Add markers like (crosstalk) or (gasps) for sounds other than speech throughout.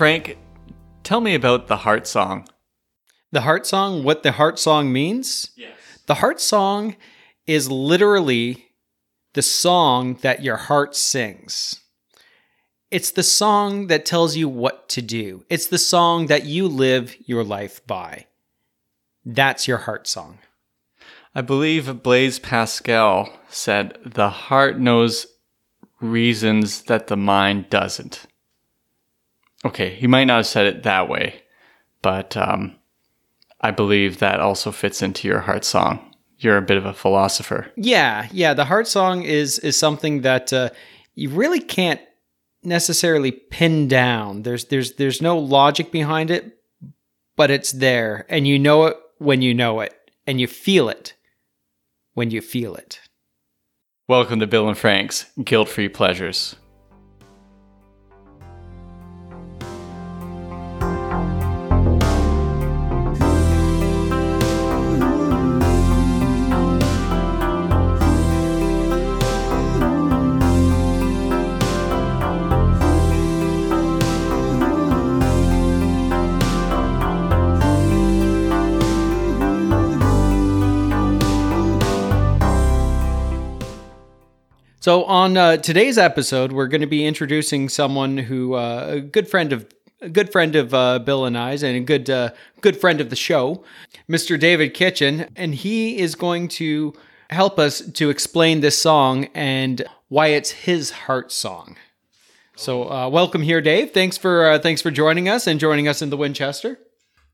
Frank, tell me about the heart song. The heart song, what the heart song means? Yes. The heart song is literally the song that your heart sings. It's the song that tells you what to do. It's the song that you live your life by. That's your heart song. I believe Blaise Pascal said, The heart knows reasons that the mind doesn't. Okay, he might not have said it that way, but um, I believe that also fits into your heart song. You're a bit of a philosopher. Yeah, yeah. The heart song is is something that uh, you really can't necessarily pin down. There's there's there's no logic behind it, but it's there, and you know it when you know it, and you feel it when you feel it. Welcome to Bill and Frank's Guilt Free Pleasures. So on uh, today's episode, we're going to be introducing someone who uh, a good friend of a good friend of uh, Bill and I's, and a good uh, good friend of the show, Mr. David Kitchen, and he is going to help us to explain this song and why it's his heart song. So uh, welcome here, Dave. Thanks for uh, thanks for joining us and joining us in the Winchester.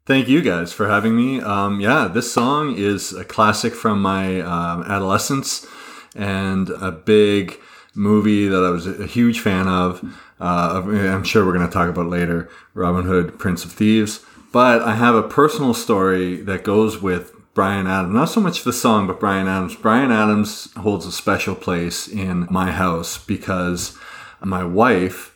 Thank you guys for having me. Um, yeah, this song is a classic from my um, adolescence and a big movie that I was a huge fan of. Uh, I'm sure we're going to talk about later Robin Hood, Prince of Thieves. But I have a personal story that goes with Bryan Adams. Not so much the song, but Bryan Adams. Bryan Adams holds a special place in my house because my wife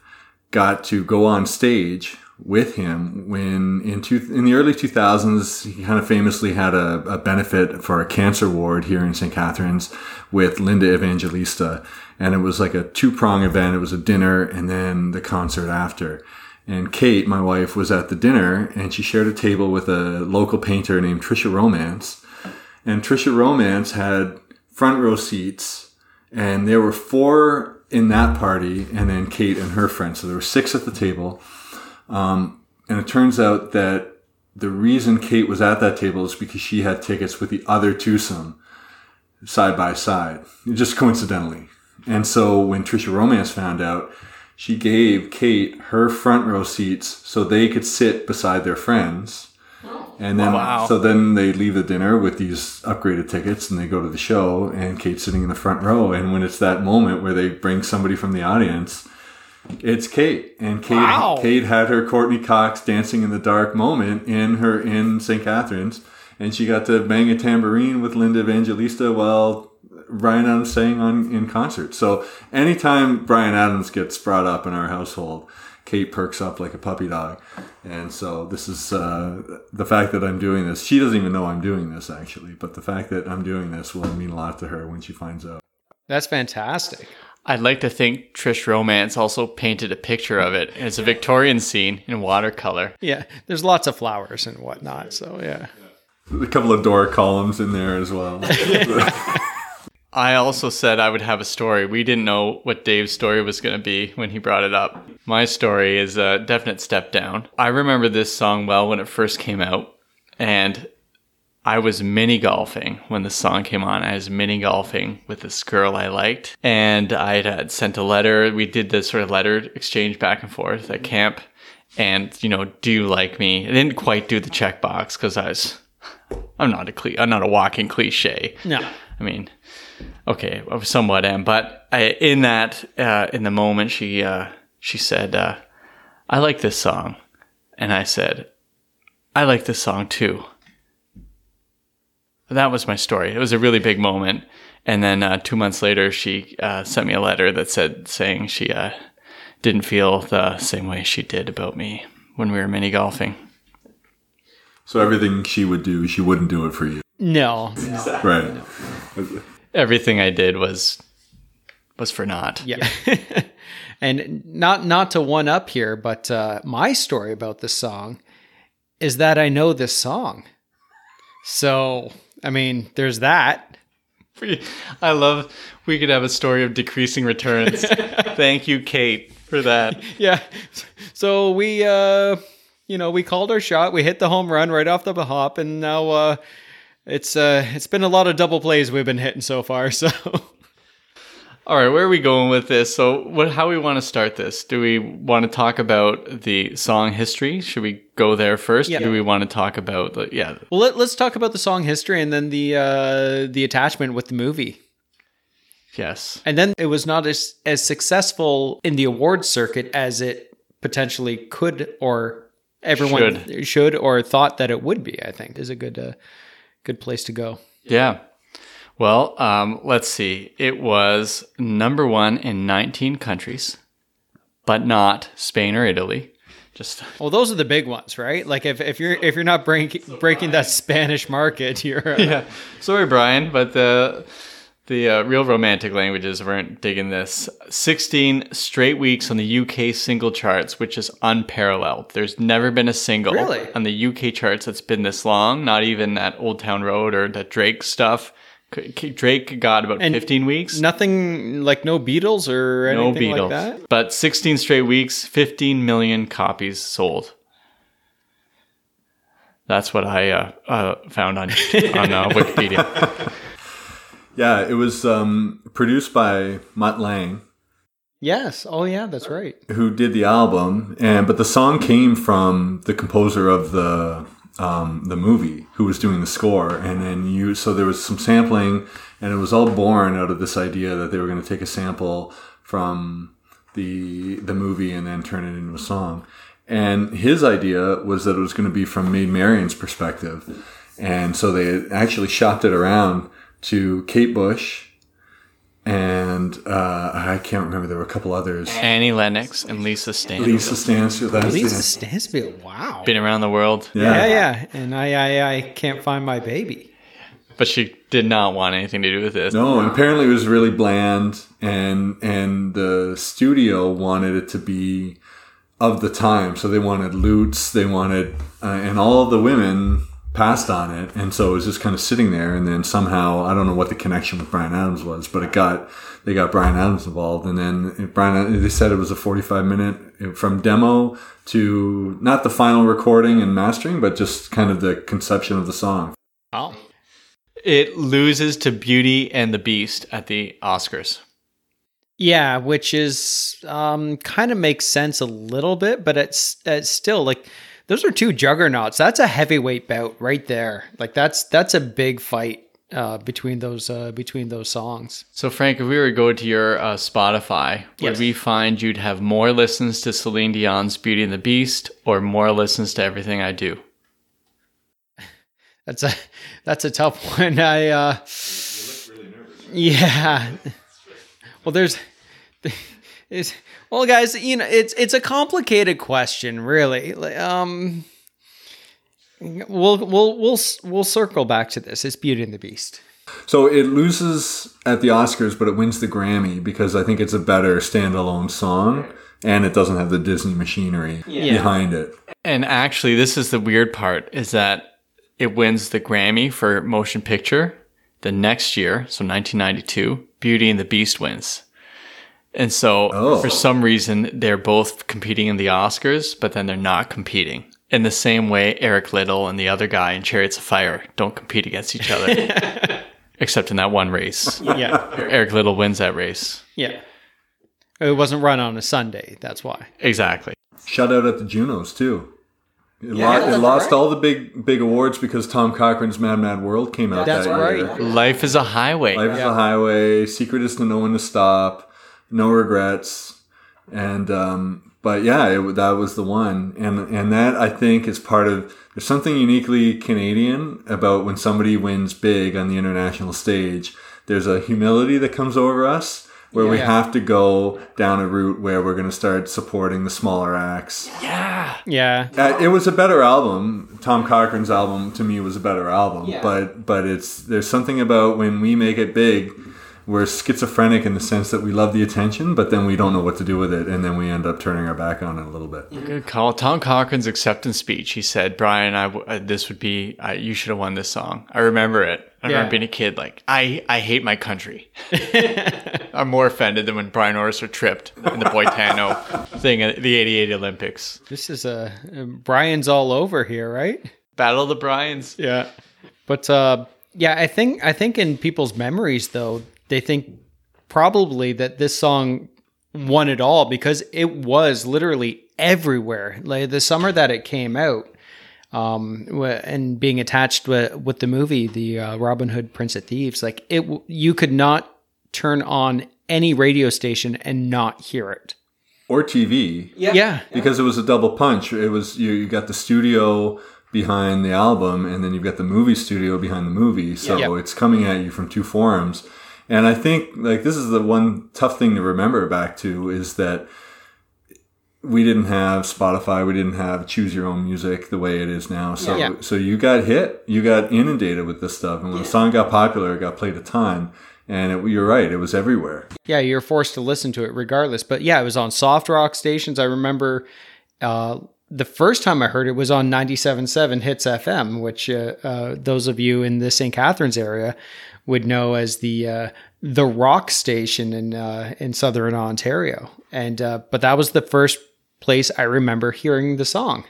got to go on stage with him when in two, in the early 2000s he kind of famously had a, a benefit for a cancer ward here in St. Catharines with Linda Evangelista. And it was like a two-prong event. It was a dinner and then the concert after. And Kate my wife was at the dinner and she shared a table with a local painter named Trisha Romance. And Trisha Romance had front row seats and there were four in that party and then Kate and her friends. So there were six at the table um, and it turns out that the reason Kate was at that table is because she had tickets with the other twosome side by side, just coincidentally. And so when Trisha Romance found out, she gave Kate her front row seats so they could sit beside their friends. And then, Wow. so then they leave the dinner with these upgraded tickets and they go to the show and Kate's sitting in the front row. And when it's that moment where they bring somebody from the audience, it's Kate, and Kate. Wow. Kate had her Courteney Cox dancing in the dark moment in her in St. Catharines, and she got to bang a tambourine with Linda Evangelista while Bryan Adams sang on in concert. So anytime Bryan Adams gets brought up in our household, Kate perks up like a puppy dog. And so this is uh, the fact that I'm doing this. She doesn't even know I'm doing this actually, but the fact that I'm doing this will mean a lot to her when she finds out. That's fantastic. I'd like to think Trish Romance also painted a picture of it. It's a Victorian scene in watercolor. Yeah, there's lots of flowers and whatnot. So yeah. A couple of door columns in there as well. (laughs) I also said I would have a story. We didn't know what Dave's story was going to be when he brought it up. My story is a definite step down. I remember this song well when it first came out, and I was mini golfing when the song came on. I was mini golfing with this girl I liked, and I had sent a letter. We did this sort of letter exchange back and forth at camp, and you know, do you like me? I didn't quite do the checkbox because I was, I'm not a cli- I'm not a walking cliche. No. I mean, okay, I somewhat am, but I, in that, uh, in the moment, she, uh, she said, uh, I like this song. And I said, I like this song too. That was my story. It was a really big moment. And then uh, two months later, she uh, sent me a letter that said, saying she uh, didn't feel the same way she did about me when we were mini golfing. So everything she would do, she wouldn't do it for you. No. (laughs) Right. Everything I did was was for naught. Yeah. (laughs) And not not to one up here, but uh, my story about this song is that I know this song. So I mean, there's that. I love we could have a story of decreasing returns. (laughs) Thank you, Kate, for that. (laughs) Yeah. So we uh you know, we called our shot, we hit the home run right off the hop, and now uh it's uh it's been a lot of double plays we've been hitting so far, (laughs) so All right, where are we going with this? So, what how we want to start this? Do we want to talk about the song history? Should we go there first? Yeah. Do we want to talk about the yeah, well let, let's talk about the song history and then the uh the attachment with the movie. yes. And then it was not as as successful in the awards circuit as it potentially could or everyone should, or thought that it would be, I think is a good uh, good place to go. Yeah. Well, um, let's see. It was number one in 19 countries, but not Spain or Italy. Just (laughs) Well, those are the big ones, right? Like if, if you're if you're not break, breaking that Spanish market, (laughs) you're uh, yeah. Sorry, Bryan, but the the uh, real romantic languages weren't digging this. 16 straight weeks on the UK single charts, which is unparalleled. There's never been a single Really? on the UK charts that's been this long. Not even that Old Town Road or that Drake stuff. C- C- Drake got about And 15 weeks. nothing like no Beatles or no anything Beatles. like that. But 16 straight weeks, 15 million copies sold. That's what I uh, uh, found on on uh, (laughs) Wikipedia. Yeah, it was um, produced by Mutt Lange, Yes. Oh yeah, that's right. who did the album, and but the song came from the composer of the um, the movie, who was doing the score, and then you. So there was some sampling, and it was all born out of this idea that they were going to take a sample from the the movie and then turn it into a song. And his idea was that it was going to be from Maid Marian's perspective, and so they actually shopped it around to Kate Bush. And uh, I can't remember. There were a couple others. Annie Lennox and Lisa Stan. Lisa Stansfield. That's Lisa the- Stansfield. Wow. Been around the world, Yeah, yeah. And I, I, I can't find my baby. but she did not want anything to do with this. No, and apparently it was really bland, and and the studio wanted it to be of the time, so they wanted lutes, they wanted, uh, and all of the women passed on it, and so it was just kind of sitting there, and then somehow I don't know what the connection with Bryan Adams was, but it got they got Bryan Adams involved, and then Bryan they said it was a forty five minute from demo to not the final recording and mastering, but just kind of the conception of the song. Wow. It loses to Beauty and the Beast at the Oscars. Yeah, which is um, kind of makes sense a little bit, but it's, it's still like those are two juggernauts. That's a heavyweight bout right there. Like that's that's a big fight uh, between those uh, between those songs. So, Frank, if we were to go to your uh, Spotify, would Yes. we find you'd have more listens to Celine Dion's Beauty and the Beast or more listens to Everything I Do? (laughs) That's a that's a tough (laughs) one. I uh, yeah. (laughs) Well, there's is well, guys. You know, it's it's a complicated question, really. Um, we'll we'll we'll we'll circle back to this. It's Beauty and the Beast. So it loses at the Oscars, but it wins the Grammy because I think it's a better standalone song and it doesn't have the Disney machinery behind it. And actually, this is the weird part is that it wins the Grammy for motion picture. The next year, so 1992, Beauty and the Beast wins. And so, Oh. for some reason, they're both competing in the Oscars, but then they're not competing. In the same way, Eric Liddell and the other guy in Chariots of Fire don't compete against each other. (laughs) Except in that one race. Yeah, Eric Liddell wins that race. yeah. It wasn't run on a Sunday. That's why. Exactly. Shut out at the Junos too. It, Yeah, lo- it lost right. all the big big awards because Tom Cochrane's Mad Mad World came out That's that year. right. Life is a highway. Life is a highway. Secret is to know when to stop. No regrets. And um, but yeah, it, that was the one. And and that I think is part of. There's something uniquely Canadian about when somebody wins big on the international stage. There's a humility that comes over us. Where we have to go down a route where we're going to start supporting the smaller acts. Yeah. Yeah, Uh, it was a better album. Tom Cochrane's album to me was a better album. But but it's there's something about when we make it big, we're schizophrenic in the sense that we love the attention, but then we don't know what to do with it, and then we end up turning our back on it a little bit. Good call. Tom Cochrane's acceptance speech. He said, "Bryan, I w- uh, this would be uh, you should have won this song." I remember it. I Yeah. remember being a kid. Like I, I hate my country. (laughs) I'm more offended than when Brian Orser tripped in the Boitano (laughs) thing at the '88 Olympics. This is a uh, Brian's all over here, right? Battle of the Bryans. Yeah. But uh, yeah, I think I think in people's memories though, they think probably that this song won it all because it was literally everywhere. Like the summer that it came out, um, and being attached with, with the movie, the uh, Robin Hood Prince of Thieves, like it, you could not turn on any radio station and not hear it. Or TV, Yeah. because it was a double punch. It was you, you got the studio behind the album, and then you've got the movie studio behind the movie. So Yeah. it's coming at you from two forums. And I think like this is the one tough thing to remember back to is that we didn't have Spotify, we didn't have choose your own music the way it is now. So Yeah. so you got hit, you got inundated with this stuff, and when the song got popular, it got played a ton. And it, you're right, it was everywhere. yeah, you're forced to listen to it regardless. But yeah, it was on soft rock stations. I remember uh, the first time I heard it was on 97.7 Hits FM, which uh, uh, those of you in the St. Catharines area would know as the uh, the rock station in uh, in southern Ontario. And uh, but that was the first place I remember hearing the song.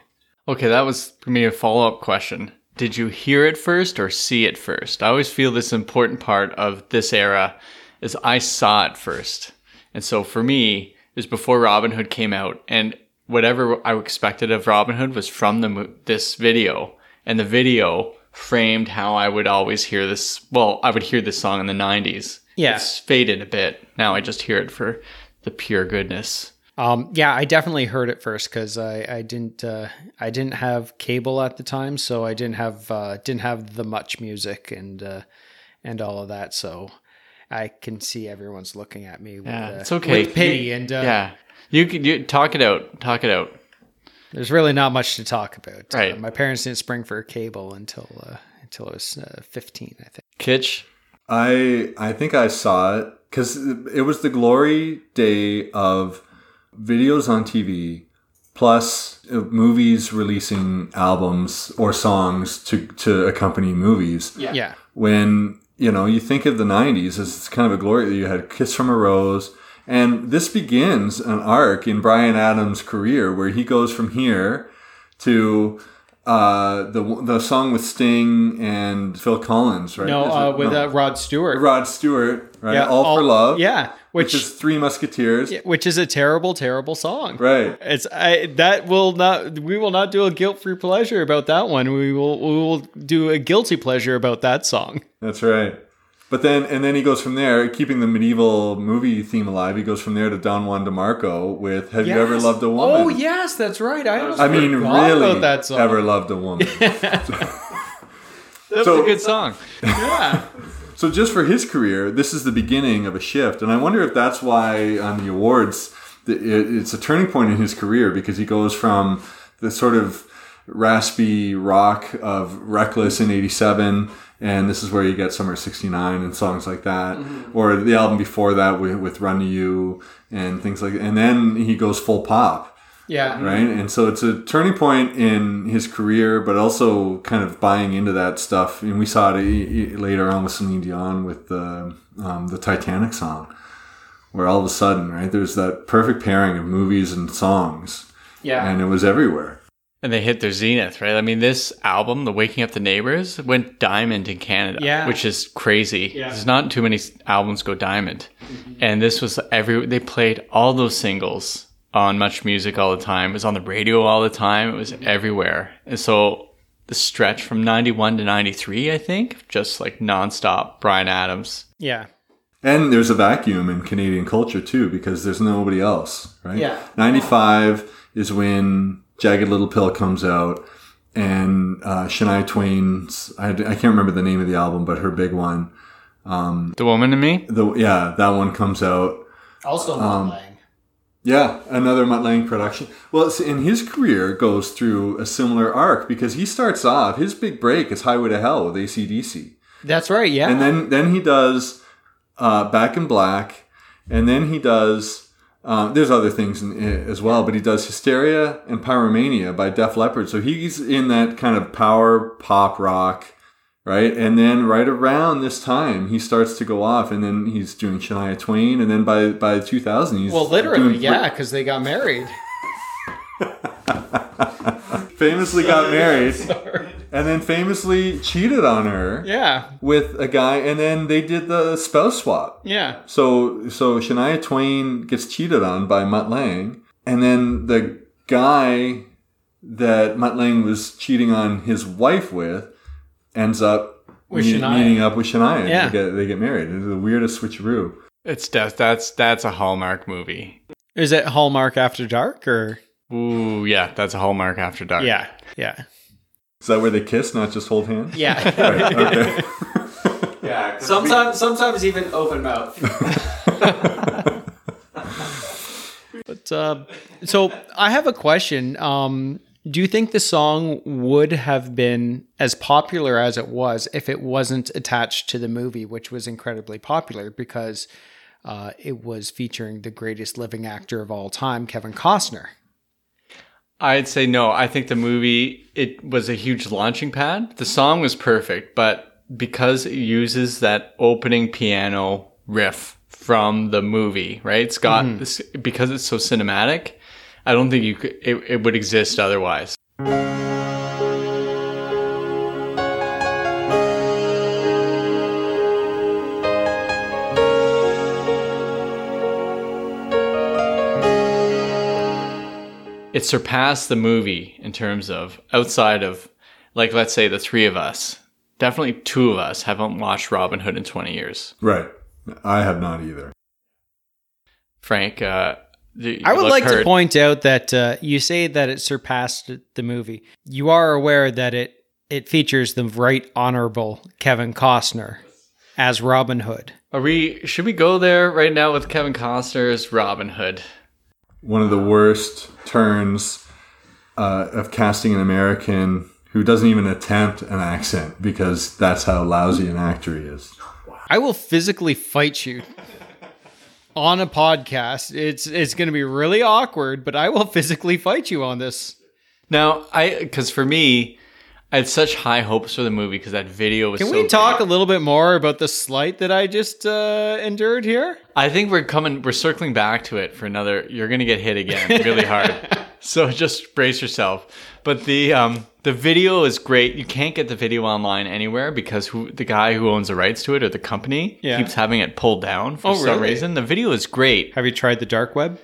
Okay, that was for me a follow up question. Did you hear it first or see it first? I always feel this important part of this era is I saw it first. And so for me, it was before Robin Hood came out and whatever I expected of Robin Hood was from the this video. And the video framed how I would always hear this, well, I would hear this song in the 90s. Yeah. It's faded a bit. Now I just hear it for the pure goodness. Um, yeah, I definitely heard it first because I, I didn't uh, I didn't have cable at the time, so I didn't have uh, didn't have the much music and uh, and all of that. So I can see everyone's looking at me. With, Yeah, uh, it's okay. with pity, and uh, yeah. You can you, talk it out. Talk it out. There's really not much to talk about. Right. Uh, my parents didn't spring for a cable until uh, until I was uh, 15, I think. Kitch. I I think I saw it because it was the glory day of videos on TV plus uh, movies releasing albums or songs to to accompany movies. Yeah. When you know you think of the '90s as it's kind of a glory, that you had "Kiss from a Rose," and this begins an arc in Bryan Adams' career where he goes from here to. Uh, the the song with Sting and Phil Collins, right? No, uh, it? with No. Uh, Rod Stewart. Rod Stewart, right? Yeah, All, for Love. Yeah, Which, which is Three Musketeers. which is a terrible, terrible song. Right. It's I that will not we will not do a guilt free pleasure about that one. We will we will do a guilty pleasure about that song. That's right. But then, and then he goes from there, keeping the medieval movie theme alive. He goes from there to Don Juan DeMarco with "Have You Ever Loved a oh, Woman?" Oh yes, that's right. I, I mean, really, about that song. ever loved a woman? (laughs) That's So- a good song. Yeah. so, just for his career, this is the beginning of a shift, and I wonder if that's why on the awards, it's a turning point in his career because he goes from the sort of raspy rock of Reckless in '87. And this is where you get Summer '69 and songs like that, or the album before that with, with "Run to You" and things like. that. And then he goes full pop, Yeah. right? And so it's a turning point in his career, but also kind of buying into that stuff. And we saw it later on with Celine Dion with the um, the Titanic song, where all of a sudden, right, there's that perfect pairing of movies and songs, Yeah. and it was everywhere. And they hit their zenith, right? I mean, this album, The Waking Up the Neighbors, went diamond in Canada, Yeah. which is crazy. Yeah. There's not too many albums go diamond. Mm-hmm. And this was every, they played all those singles on Much Music all the time. It was on the radio all the time. It was mm-hmm. everywhere. And so the stretch from 91 to 93, I think, just like nonstop Bryan Adams. yeah. And there's a vacuum in Canadian culture too, because there's nobody else, right? Yeah. 95 is when Jagged Little Pill comes out, and uh, Shania Twain's, I, I can't remember the name of the album, but her big one. The Woman in Me? The, yeah, that one comes out. Also Um, Yeah, another Mutt Lange production. Well, it's, and his career goes through a similar arc because he starts off, his big break is Highway to Hell with ACDC. That's right. Yeah. And then, then he does uh, Back in Black, and then he does. Uh, there's other things in, in, as well, but he does Hysteria and Pyromania by Def Leppard. So he's in that kind of power pop rock, right? And then right around this time, he starts to go off, and then he's doing Shania Twain, and then by by 2000, he's Well, literally, doing- yeah, because they got married. (laughs) famously got (laughs) married, and then famously cheated on her Yeah, with a guy, and then they did the spouse swap. yeah. So so Shania Twain gets cheated on by Mutt Lange, and then the guy that Mutt Lange was cheating on his wife with ends up With meet- Shania. meeting up with Shania. Yeah. They get, they get married. It's the weirdest switcheroo. It's death. that's that's a Hallmark movie. Is it Hallmark After Dark or? Ooh, yeah, that's a Hallmark After Dark. Yeah, yeah, Is that where they kiss, not just hold hands? yeah. Right, okay. (laughs) yeah. sometimes, sometimes even open mouth. (laughs) but uh, so I have a question. Um, do you think the song would have been as popular as it was if it wasn't attached to the movie, which was incredibly popular because uh, it was featuring the greatest living actor of all time, Kevin Costner? I'd say no. I think the movie it was a huge launching pad. The song was perfect, but because it uses that opening piano riff from the movie, right? It's got mm-hmm. this because it's so cinematic. I don't think you could it, it would exist otherwise. It surpassed the movie in terms of outside of like let's say the three of us. Definitely two of us haven't watched Robin Hood in 20 years. right. I have not either. Frank, uh, I would look like to point out that uh, you say that it surpassed the movie. You are aware that it it features the right honorable Kevin Costner as Robin Hood. Are we? Should we go there right now with Kevin Costner's Robin Hood? One of the worst turns uh, of casting an American who doesn't even attempt an accent because that's how lousy an actor he is. I will physically fight you on a podcast. It's it's going to be really awkward, but I will physically fight you on this. Now, I because for me, I had such high hopes for the movie because that video was. Can so we talk a little bit more about the slight that I just uh, endured here? I think we're coming. We're circling back to it for another. You're gonna get hit again, really hard. (laughs) so just brace yourself. But the um the video is great. You can't get the video online anywhere because who the guy who owns the rights to it or the company Yeah. keeps having it pulled down for Oh, some really? reason. The video is great. Have you tried the dark web?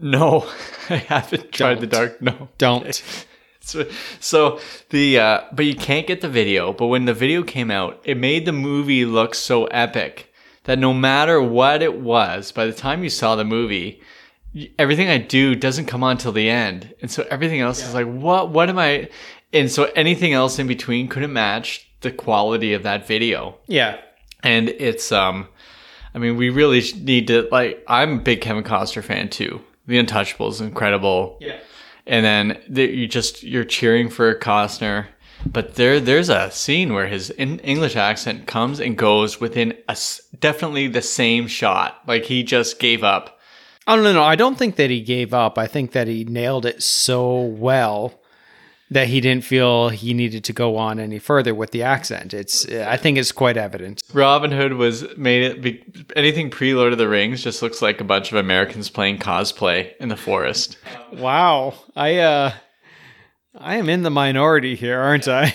No, (laughs) I haven't tried the dark. No. Don't. (laughs) (laughs) So, so the uh, but you can't get the video. But when the video came out, it made the movie look so epic that no matter what it was, by the time you saw the movie, everything I do doesn't come on till the end, and so everything else is like, what? What am I? And so anything else in between couldn't match the quality of that video Yeah. and it's um i mean we really need to like i'm a big kevin costner fan too the Untouchables, is incredible Yeah. And then the, you just you're cheering for costner but there there's a scene where his english accent comes and goes within a, definitely the same shot. Like he just gave up. Oh no, no, I don't think that he gave up. I think that he nailed it so well that he didn't feel he needed to go on any further with the accent. It's I think it's quite evident. robin hood was made it be, anything pre-lord of the rings just looks like a bunch of americans playing cosplay in the forest Wow. I uh I am in the minority here, aren't I?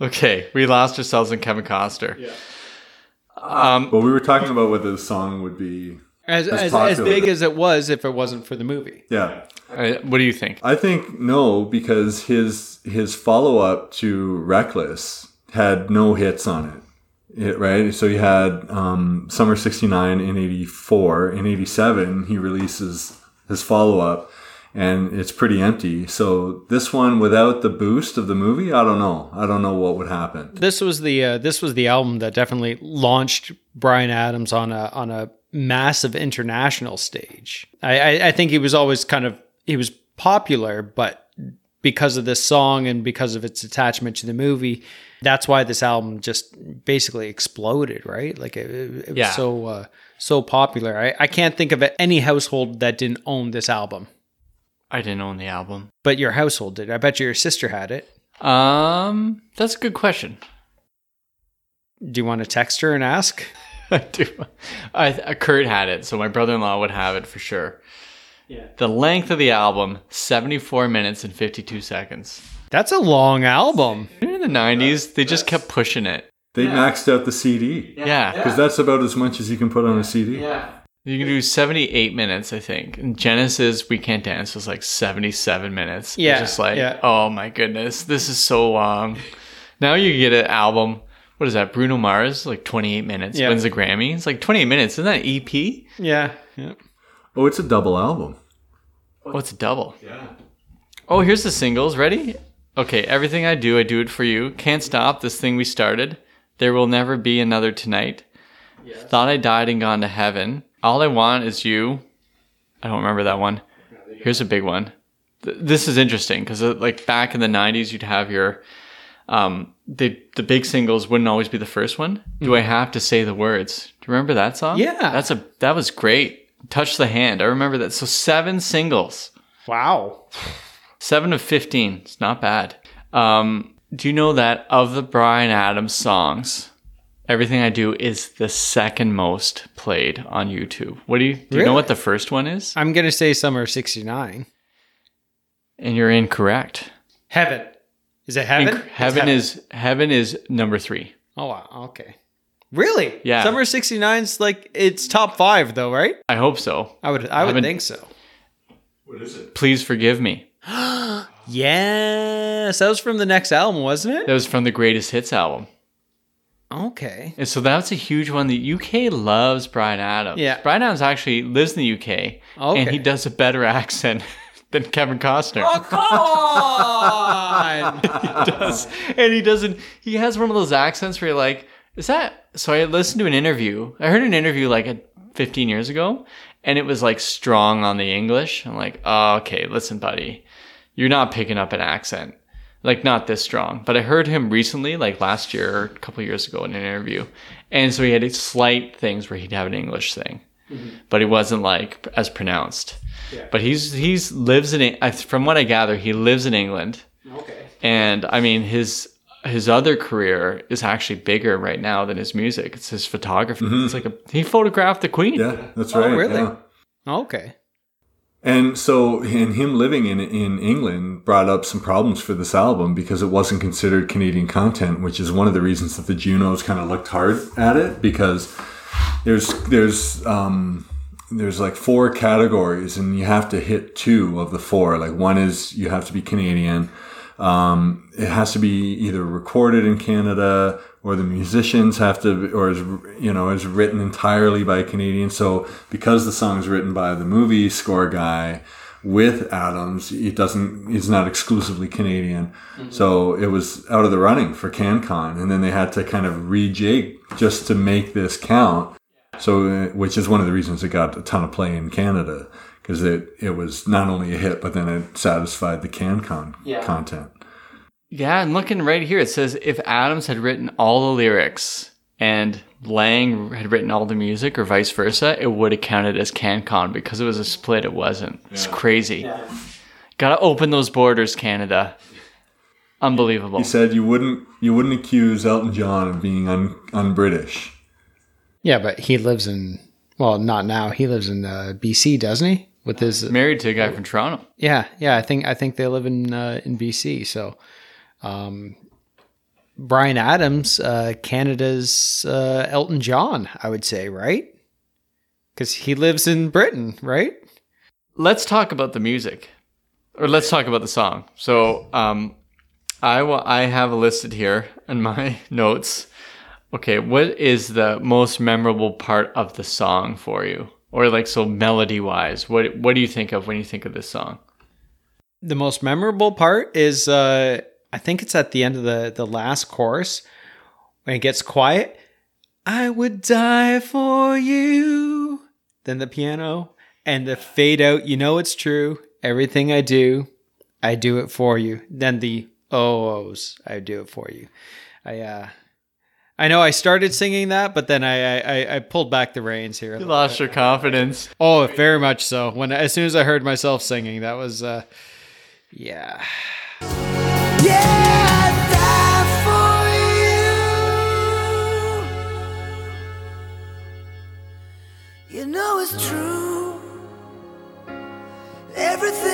okay we lost ourselves in kevin costner Yeah. um Well, we were talking about whether the song would be. As That's as, as big as it was if it wasn't for the movie. Yeah. Uh, what do you think? I think no, because his his follow up to Reckless had no hits on it. It- right? So he had um, Summer '69 in '84. In '87, he releases his follow up, and it's pretty empty. So this one, without the boost of the movie, I don't know. I don't know what would happen. This was the uh, this was the album that definitely launched Bryan Adams on a on a massive international stage. I, I, I think he was always kind of he was popular, but because of this song and because of its attachment to the movie, That's why this album just basically exploded, right? Like it, it was Yeah. so uh, so popular. I, I can't think of any household that didn't own this album. I didn't own the album. But your household did. I bet you your sister had it. Um, that's a good question. Do you want to text her and ask? (laughs) I do. I, I Kurt had it, so my brother-in-law would have it for sure. Yeah. The length of the album, 74 minutes and 52 seconds. That's a long album. In the 90s, they just kept pushing it. They maxed out the CD Yeah. because that's about as much as you can put on a CD. Yeah. You can do 78 minutes, I think. And Genesis We Can't Dance was like 77 minutes. Yeah, It's just like, yeah. oh my goodness, this is so long. Now you get an album. What is that? Bruno Mars, like 28 minutes, Yeah. wins a Grammy. It's like 28 minutes. Isn't that an EP? Yeah. Yeah. Oh, it's a double album. Oh, What's a double? Yeah. Oh, here's the singles. Ready? Okay, everything I do, I do it for you. Can't stop this thing we started. There will never be another tonight. Thought I died and gone to heaven. All I want is you. I don't remember that one. Here's a big one. Th- This is interesting because uh, like back in the '90s, you'd have your um the the big singles wouldn't always be the first one. Do I have to say the words? Do you remember that song? Yeah. that's a that was great. Touch the hand. I remember that. So seven singles. Wow. Seven of 15. It's not bad. Um, do you know that of the Bryan Adams songs, Everything I Do is the second most played on YouTube? What do you, do you know what the first one is? I'm going to say Summer 69. And you're incorrect. Heaven. Is it heaven? Inc- It's heaven is heaven is number three. Oh, wow. Okay. Really? Yeah. Summer 69's like, it's top five, though, right? I hope so. I would, I would haven't- think so. What is it? Please forgive me. (gasps) Yes. That was from the next album, wasn't it? That was from the Greatest Hits album. Okay. And so that's a huge one. The UK loves Bryan Adams. Yeah. Bryan Adams actually lives in the UK, Okay. and he does a better (laughs) accent than Kevin Costner. Oh, come (laughs) on. he does. And he doesn't he has one of those accents where you're like, is that so I listened to an interview. I heard an interview like a 15 years ago and it was like strong on the English. I'm like, oh, okay, listen, buddy. You're not picking up an accent. Like not this strong. But I heard him recently, like last year or a couple years ago in an interview. And so he had slight things where he'd have an English thing. Mm-hmm. But he wasn't like as pronounced. But he's he's lives in from what I gather, he lives in England okay. and I mean his his other career is actually bigger right now than his music. It's his photography. It's like a he photographed the Queen. Yeah, that's Oh, right. really? yeah. Okay. And so, and him living in in England brought up some problems for this album because it wasn't considered Canadian content, which is one of the reasons that the Junos kind of looked hard at it because there's there's um there's like four categories and you have to hit two of the four. Like one is you have to be Canadian. Um, it has to be either recorded in Canada or the musicians have to, or is, you know, is written entirely by a Canadian. So because the song is written by the movie score guy with Adams, it doesn't, it's not exclusively Canadian. So it was out of the running for CanCon. And then they had to kind of rejig just to make this count. So, uh, which is one of the reasons it got a ton of play in Canada because it, it was not only a hit, but then it satisfied the CanCon Yeah. content. Yeah, and looking right here, it says if Adams had written all the lyrics and Lange had written all the music, or vice versa, it would have counted as CanCon because it was a split. It wasn't. It's crazy. Gotta open those borders, Canada. Unbelievable. He said you wouldn't you wouldn't accuse Elton John of being un, un-British. Yeah, but he lives in, well, not now. He lives in uh, BC, doesn't he? With his, Married to a guy from Toronto. yeah, yeah. I think I think they live in uh, in BC. So, um, Bryan Adams, uh, Canada's uh, Elton John, I would say, right? Because he lives in Britain, right? let's talk about the music or let's talk about the song so um i wa- i have a listed here in my (laughs) notes okay what is the most memorable part of the song for you or like so melody wise what what do you think of when you think of this song The most memorable part is, uh, I think it's at the end of the the last chorus when it gets quiet. I would die for you. Then the piano and the fade out. You know it's true. Everything I do, I do it for you. Then the oh ohs, I do it for you. I uh, I know I started singing that, but then I I, I pulled back the reins here. You lost your confidence. Oh, very much so. When as soon as I heard myself singing, that was uh, yeah. Yeah, I'd for you. You know it's true. Everything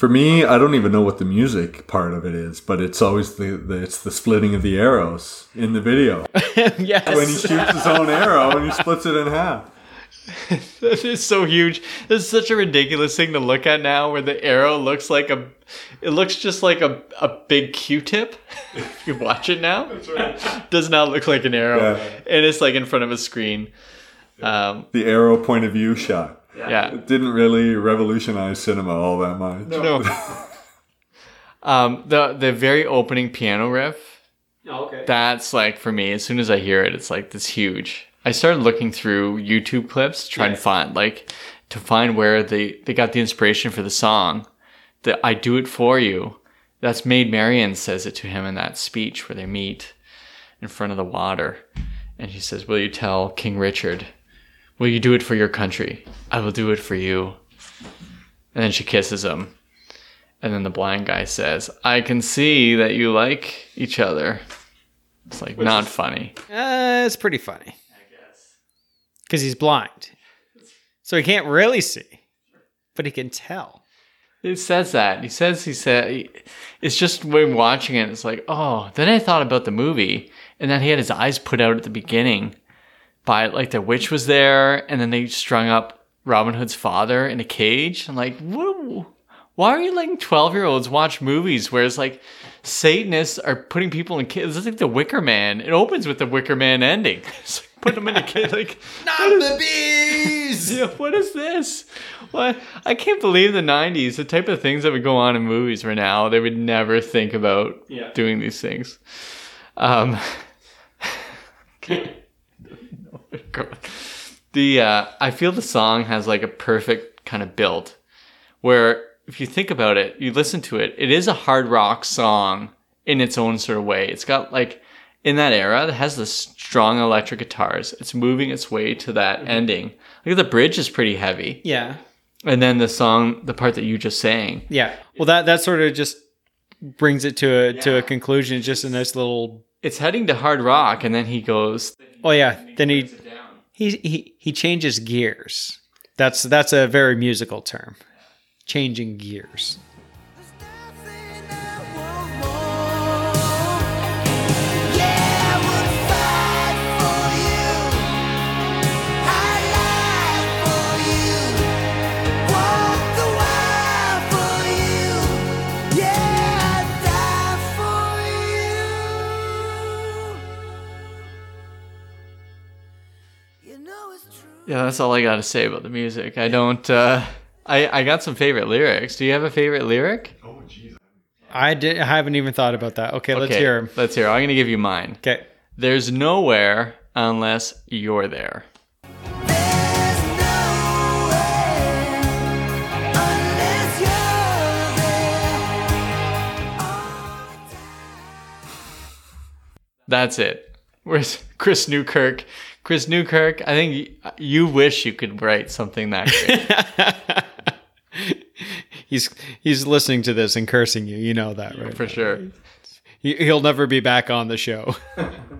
For me, I don't even know what the music part of it is, but it's always the, the it's the splitting of the arrows in the video (laughs) yes. when he shoots his own arrow and he splits it in half. (laughs) That is so huge. It's such a ridiculous thing to look at now where the arrow looks like a it looks just like a, a big Q-tip. if (laughs) you watch it now. Does not look like an arrow. Yeah. And it's like in front of a screen. Um, The arrow point of view shot. Yeah. It didn't really revolutionize cinema all that much. No. (laughs) um, the the very opening piano riff. okay. That's like for me. As soon as I hear it, it's like this huge. I started looking through YouTube clips, trying to find like to find where they they got the inspiration for the song. That "I Do It For You." That's Maid Marian says it to him in that speech where they meet in front of the water, and she says, "Will you tell King Richard? Will you do it for your country? I will do it for you." And then she kisses him. And then the blind guy says, I can see that you like each other. It's like not funny. Uh, it's pretty funny. I guess. Because he's blind. So he can't really see, but he can tell. He says that. He says he said it's just when watching it, it's like, oh. Then I thought about the movie, and that he had his eyes put out at the beginning by like the witch was there, and then they strung up Robin Hood's father in a cage. I'm like, what? Why are you letting twelve year olds watch movies where it's like Satanists are putting people in cages? It's like the Wicker Man. It opens with the Wicker Man ending. (laughs) It's like, put them in a cage, (laughs) like (laughs) Not the bees! yeah, what is this? What? I can't believe the '90s. The type of things that would go on in movies were now they would never think about Yeah. doing these things. Um, (laughs) the uh, I feel the song has like a perfect kind of build, where if you think about it, you listen to it, it is a hard rock song in its own sort of way. It's got like in that era, it has the strong electric guitars. It's moving its way to that ending. Like the bridge is pretty heavy, Yeah. and then the song, the part that you just sang, Yeah. Well, that, that sort of just brings it to a, to a conclusion. Just a nice little. It's heading to hard rock, and then he goes. Oh, yeah. Then he, he, he, he changes gears. That's, that's a very musical term. Changing gears. Yeah, that's all I got to say about the music. I don't. uh I I got some favorite lyrics. Do you have a favorite lyric? Oh jeez. I, did, I haven't even thought about that. Okay, let's hear him. Let's hear. I'm gonna give you mine. Okay. There's nowhere unless you're there. There's nowhere unless you're there. All the That's it. Where's Chris Newkirk? Chris Newkirk, I think you wish you could write something that great (laughs) he's he's listening to this and cursing you. You know that, right? for sure. He, he'll never be back on the show.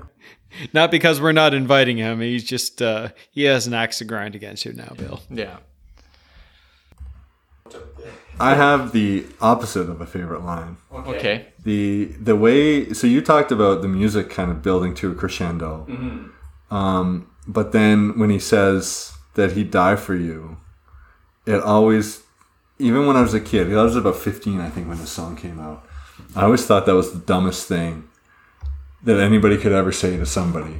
(laughs) not because we're not inviting him. He's just uh, he has an axe to grind against you now, Bill. Yeah. I have the opposite of a favorite line. Okay. the the way so you talked about the music kind of building to a crescendo um, but then when he says that he'd die for you it always even when i was a kid i was about 15 i think when the song came out i always thought that was the dumbest thing that anybody could ever say to somebody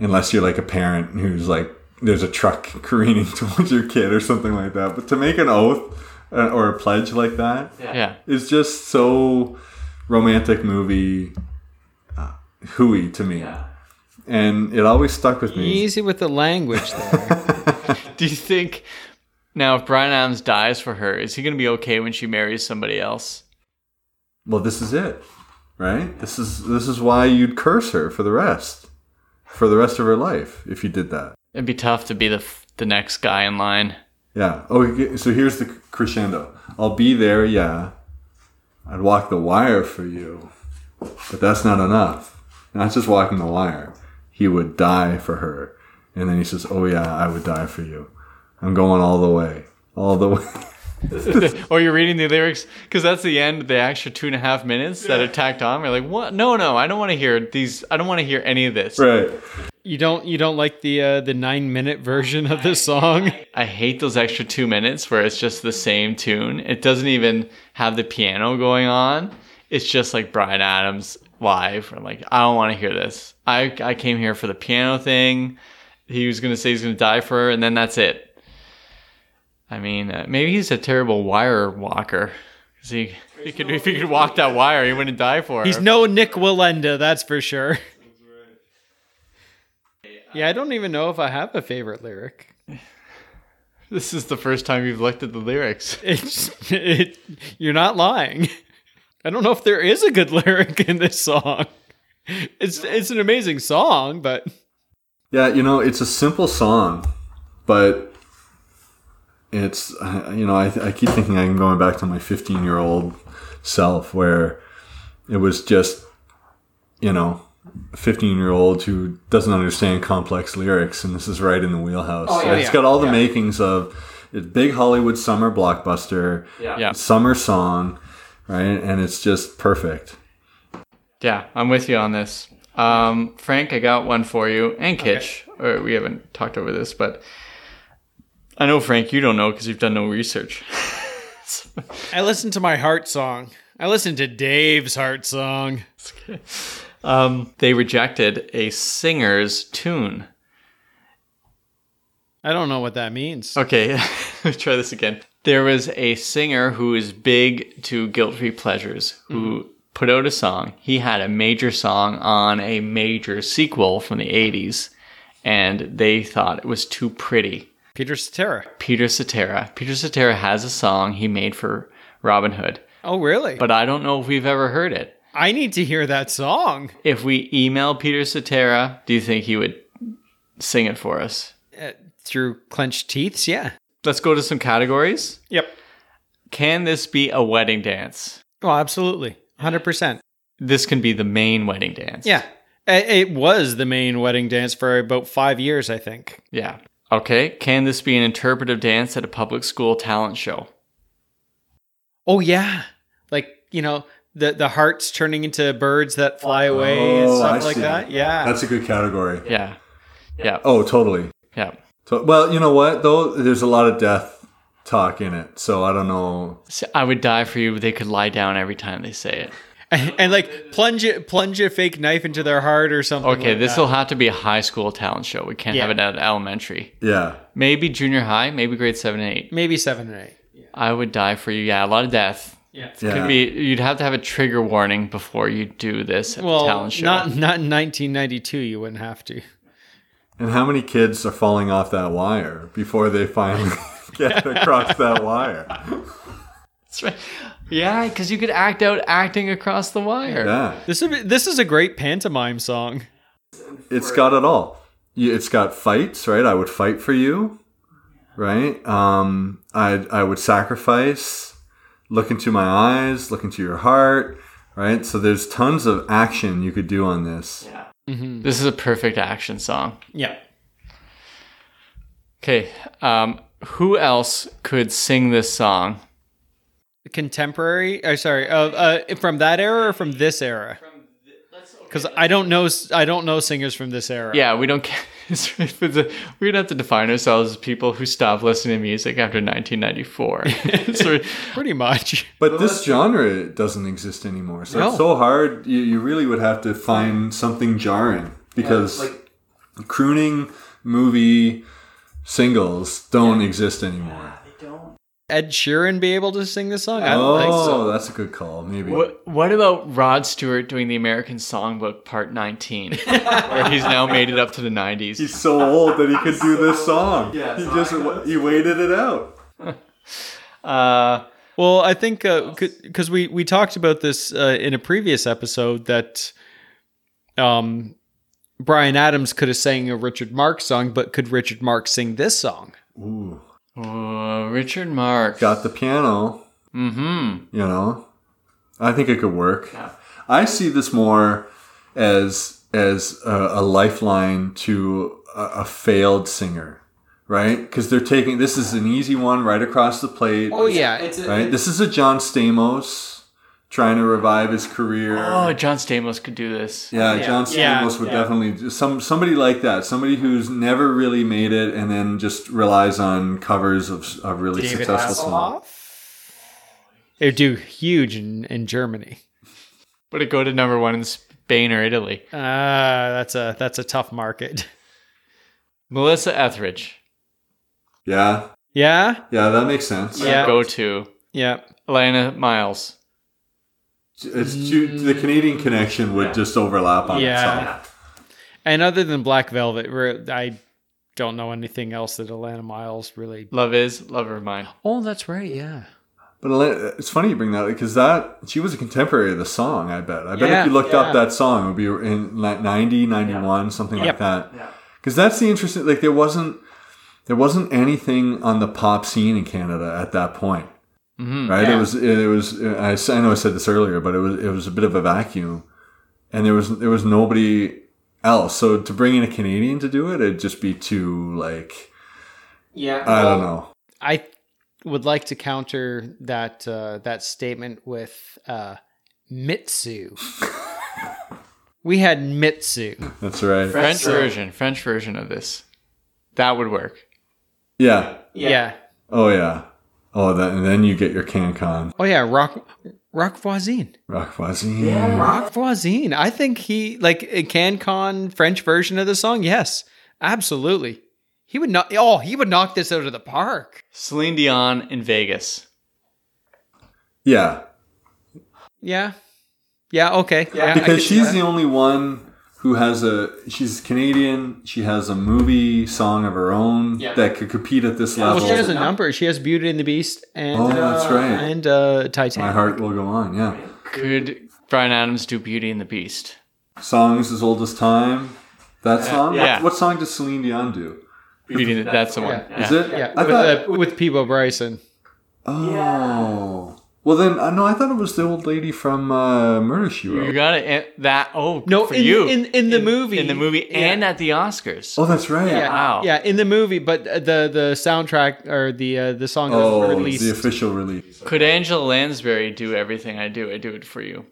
unless you're like a parent who's like there's a truck (laughs) careening (laughs) towards your kid or something like that but to make an oath uh, or a pledge like that Yeah. it's just so romantic movie. Uh, hooey to me, and it always stuck with me. Easy with the language there. (laughs) Do you think now if Bryan Adams dies for her, is he going to be okay when she marries somebody else? Well, this is it, right? This is this is why you'd curse her for the rest, for the rest of her life if you did that. It'd be tough to be the the next guy in line. Yeah. Oh, so here's the crescendo. I'll be there, yeah. I'd walk the wire for you, but that's not enough. Not just walking the wire. He would die for her, and then he says, "Oh yeah, I would die for you. I'm going all the way, all the way." or Oh, you're reading the lyrics because that's the end, of the extra two and a half minutes that are tacked on. You're like, what? No, no, I don't want to hear these. I don't want to hear any of this. right. You don't you don't like the uh, the nine minute version of this song? I hate those extra two minutes where it's just the same tune. It doesn't even have the piano going on. It's just like Bryan Adams live. I'm like, I don't want to hear this. I, I came here for the piano thing. He was going to say he's going to die for her, and then that's it. I mean, uh, maybe he's a terrible wire walker. 'Cause he, he could, if he could walk that wire, he wouldn't die for her. He's no Nik Wallenda, that's for sure. Yeah, I don't even know if I have a favorite lyric. (laughs) this is the first time you've looked at the lyrics. It's it, you're not lying. I don't know if there is a good (laughs) lyric in this song. It's it's an amazing song, but Yeah, you know, it's a simple song, but it's uh, you know, I, I keep thinking I'm going back to my 15 year old self where it was just you know 15 year old who doesn't understand complex lyrics and this is right in the wheelhouse Oh, yeah, it's yeah. got all the makings of it's big hollywood summer blockbuster Yeah. summer song right and it's just perfect Yeah, I'm with you on this. Um, Frank, I got one for you, and Kitch. Or we haven't talked over this, but I know Frank, you don't know because you've done no research. (laughs) I listened to my heart song. I listened to Dave's heart song. um, they rejected a singer's tune. I don't know what that means. Okay, (laughs) let me try this again. There was a singer who is big to guilt-free pleasures who put out a song. He had a major song on a major sequel from the 80s, and they thought it was too pretty. Peter Cetera. Peter Cetera. Peter Cetera has a song he made for Robin Hood, Oh, really? but I don't know if we've ever heard it. I need to hear that song. If we email Peter Cetera, do you think he would sing it for us? Uh, through clenched teeth, yeah. Let's go to some categories. Yep. Can this be a wedding dance? Oh, absolutely. 100%. This can be the main wedding dance. Yeah. It it was the main wedding dance for about five years, I think. Yeah. Okay. Can this be an interpretive dance at a public school talent show? Oh, yeah. Like, you know, the, the hearts turning into birds that fly away and Oh, stuff I like see. that. Yeah. that's a good category Yeah. Yeah. oh totally Yeah. So, well, you know what though? There's a lot of death talk in it, so I don't know. So I would die for you. They could lie down every time they say it. and, and, like plunge it, plunge a fake knife into their heart or something. Okay, like this that. will have to be a high school talent show. We can't Yeah. have it at elementary. Yeah, Maybe junior high, maybe grade seven and eight. maybe seven or eight. I would die for you. Yeah, a lot of death. Yeah. yeah. Could be. You'd have to have a trigger warning before you do this at Well, the talent show. not not in 1992. You wouldn't have to. And how many kids are falling off that wire before they finally (laughs) get across that wire? That's right. Yeah, because you could act out acting across the wire. Yeah, This is this is a great pantomime song. it's got it all. It's got fights, right? I would fight for you, right? Um, I I would sacrifice. Look into my eyes. Look into your heart, right? So there's tons of action you could do on this. This is a perfect action song. Yeah. Okay, um, who else could sing this song? Contemporary. Oh, sorry. Uh, uh, from that era or from this era? Because I don't know. I don't know singers from this era. Yeah, we don't. ca- it's a- (laughs) We'd have to define ourselves as people who stopped listening to music after 1994. (laughs) (laughs) so, Pretty much. But this genre doesn't exist anymore. So No. it's so hard. You, you really would have to find something jarring because crooning movie singles don't exist anymore. Ed Sheeran be able to sing this song? I don't think Oh, so. that's a good call. Maybe. What, what about Rod Stewart doing the American Songbook Part 19, where he's now made it up to the 90s? He's so old that he could do this (laughs) song. Yeah, he just he waited it out. (laughs) Uh, Well, I think because we we talked about this uh, in a previous episode that um, Bryan Adams could have sang a Richard Marx song, but could Richard Marx sing this song? Ooh, oh, Richard Marx. got the piano. Mm-hmm. You know, I think it could work. I see this more as as a, a lifeline to a, a failed singer, right? Because they're taking this is an easy one right across the plate. Oh yeah, it is right. This is a John Stamos trying to revive his career. Oh, John Stamos could do this. Yeah, John Stamos Yeah. would definitely some somebody like that, somebody who's never really made it and then just relies on covers of, of really successful songs. It would do huge in, in Germany. Would it go to number one in Spain or Italy? Ah, that's a that's a tough market. (laughs) Melissa Etheridge. Yeah, Yeah, yeah, that makes sense. Yeah. Go to. yeah. Alannah Myles. It's too, the Canadian mm. connection would just overlap on Yeah. that song. And other than Black Velvet, I don't know anything else that Alannah Myles really. Love is, lover of mine. Oh, that's right. Yeah. But Ele- it's funny you bring that because that she was a contemporary of the song. I bet. I bet Yeah, if you looked yeah. up that song, it would be in like 90, 91, something Yep. like that. Because that's the interesting. Like there wasn't there wasn't anything on the pop scene in Canada at that point. Right? It was it was I, I know I said this earlier, but it was it was a bit of a vacuum, and there was there was nobody else. So to bring in a Canadian to do it, it'd just be too like Yeah. I don't know. I would like to counter that uh, that statement with uh, Mitsou. (laughs) we had Mitsou. That's right. French version, French version of this. That would work. Yeah. Yeah. Oh yeah. Oh, that and then you get your CanCon Oh yeah, Rock Roch Voisine. Roch Voisine. Roch Voisine. I think he like a CanCon French version of the song. Yes, absolutely. He would not. Oh, he would knock this out of the park. Celine Dion in Vegas. Yeah, Yeah. Yeah. Okay. Yeah. Because she's that. the only one who has a. She's Canadian. She has a movie song of her own that could compete at this Well, level. she has a number. She has Beauty and the Beast and Oh, that's uh, right. and uh, My heart will go on. Yeah. Could Bryan Adams do Beauty and the Beast? songs as old as time. That song. Yeah. What, what song does Celine Dion do? Beauty that's the one. Is it? Yeah, I with, thought. uh, with Peabo Bryson. oh. Well then, uh, no, I thought it was the old lady from uh, Murder She Wrote. You got it. that. Oh, No, for in, you in in the movie. in the movie and at the Oscars. Oh, that's right. Yeah, Wow. yeah, in the movie, but the the soundtrack or the uh, the song that Oh, was released. the official release. Could Angela Lansbury do everything I do? I do it for you.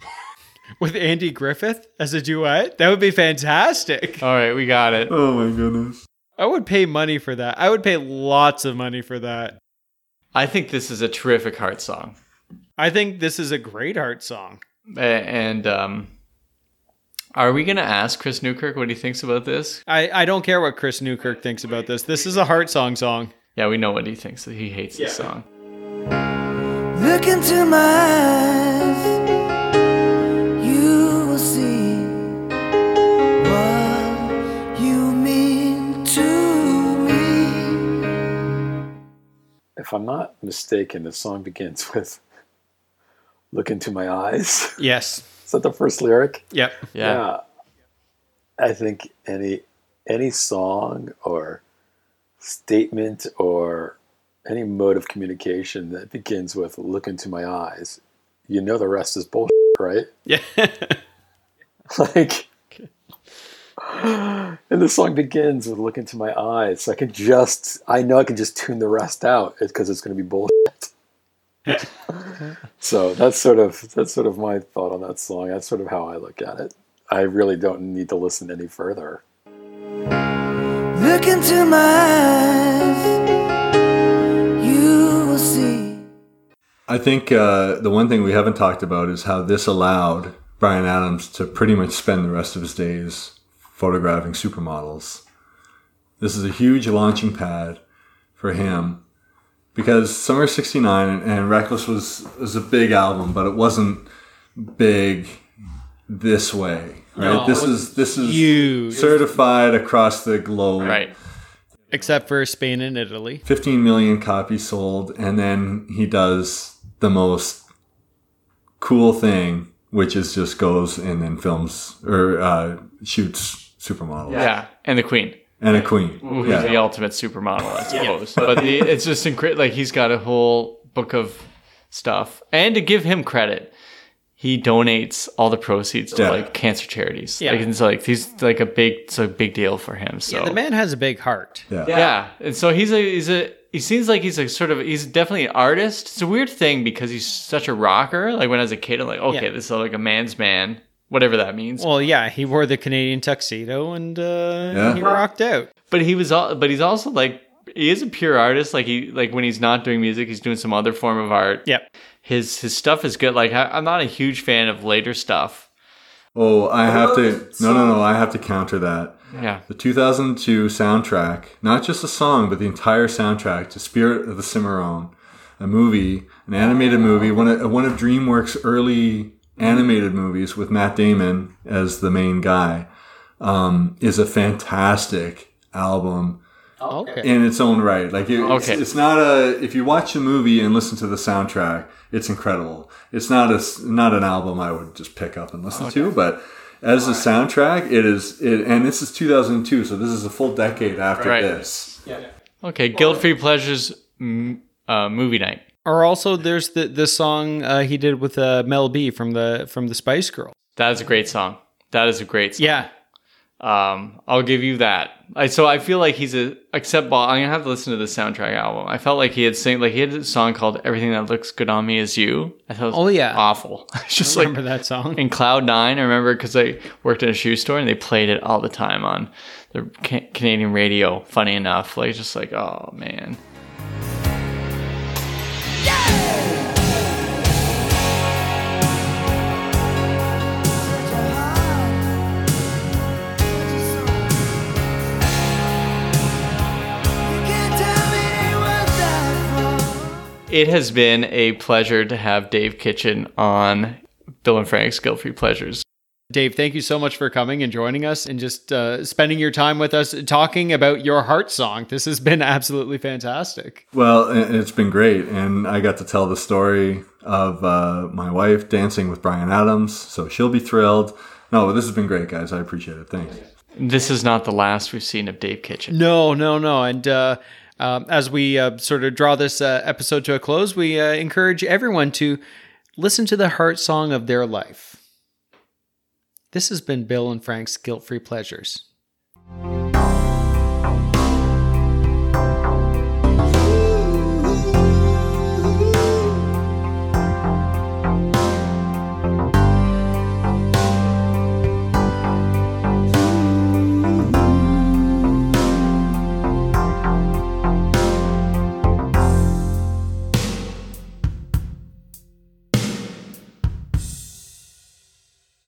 (laughs) with Andy Griffith as a duet. That would be fantastic. All right, we got it. Oh my goodness. I would pay money for that. I would pay lots of money for that. I think this is a terrific heart song, I think this is a great heart song. And um, are we gonna ask Chris Newkirk what he thinks about this? I, I don't care what Chris Newkirk thinks about this. This is a heart song song. Yeah, we know what he thinks. He hates this song. Look into my eyes, If I'm not mistaken, the song begins (laughs) with "Look into my eyes." Yes. Is that the first lyric? Yep. Yeah. I think any any song or statement or any mode of communication that begins with "Look into my eyes," you know the rest is bullshit, right? Yeah. (laughs) (laughs) like (gasps) and the song begins with look into my eyes. So i can just i know i can just tune the rest out because it's going to be bullshit. So that's sort of that's sort of my thought on that song. That's sort of how i look at it. I really don't need to listen any further. Look into my eyes, you will see. I think uh, the one thing we haven't talked about is how this allowed Bryan Adams to pretty much spend the rest of his days photographing supermodels. This is a huge launching pad for him because Summer '69 and, and Reckless was was a big album, but it wasn't big this way. Right? No, this is this is huge. certified across the globe. Right. Except for Spain and Italy. 15 million copies sold, and then he does the most cool thing, which is just goes and then films or uh, shoots supermodels Yeah. And the Queen. and a queen. who's Yeah. the ultimate supermodel, I suppose. But the, it's just incredible. Like he's got a whole book of stuff, and to give him credit, he donates all the proceeds to Yeah. like cancer charities. Yeah. like, it's like he's like a big, it's a big deal for him. So Yeah, the man has a big heart. yeah. yeah, and so he's a he's a he seems like he's a sort of he's definitely an artist. It's a weird thing because he's such a rocker. Like when I was a kid, I'm like, okay, Yeah. this is like a man's man, whatever that means. Well, yeah, he wore the Canadian tuxedo and uh, Yeah. he rocked out. but he was all but he's also like he is a pure artist like he like when he's not doing music he's doing some other form of art Yep. his his stuff is good like I, i'm not a huge fan of later stuff Oh, I have to. No, no, no. I have to counter that. yeah The 2002 soundtrack, not just a song, but the entire soundtrack to Spirit of the Cimarron, a movie, an animated movie, one of, one of DreamWorks' early animated movies with Matt Damon as the main guy, um, is a fantastic album Okay. in its own right. Like it, it's, Okay. it's not a. If you watch a movie and listen to the soundtrack, it's incredible. It's not a s- not an album I would just pick up and listen to, but as a soundtrack, it is. It and this is 2002, so this is a full decade after Right. this. okay guilt free pleasures uh, movie night Or also, there's the the song uh, he did with uh, Mel B from the from the Spice Girls. that is a great song that is a great song Yeah. um i'll give you that I, so i feel like he's a except well, i'm gonna have to listen to the soundtrack album i felt like he had sing like he had a song called everything that looks good on me is you i thought it was Oh, yeah. awful (laughs) it's just I like remember that song. in Cloud Nine. I remember because I worked in a shoe store and they played it all the time on the ca- Canadian radio. Funny enough, like just like oh man, it has been a pleasure to have Dave Kitchen on Bill and Frank's Guilt Free Pleasures. Dave, thank you so much for coming and joining us and just uh, spending your time with us talking about your heart song. This has been absolutely fantastic. Well, it's been great, and I got to tell the story of uh, my wife dancing with Bryan Adams, so she'll be thrilled. No, but this has been great, guys. I appreciate it. Thanks. This is not the last we've seen of Dave Kitchen. No, no, no. And uh, um, as we uh, sort of draw this uh, episode to a close, we uh, encourage everyone to listen to the heart song of their life. This has been Bill and Frank's Guilt Free Pleasures.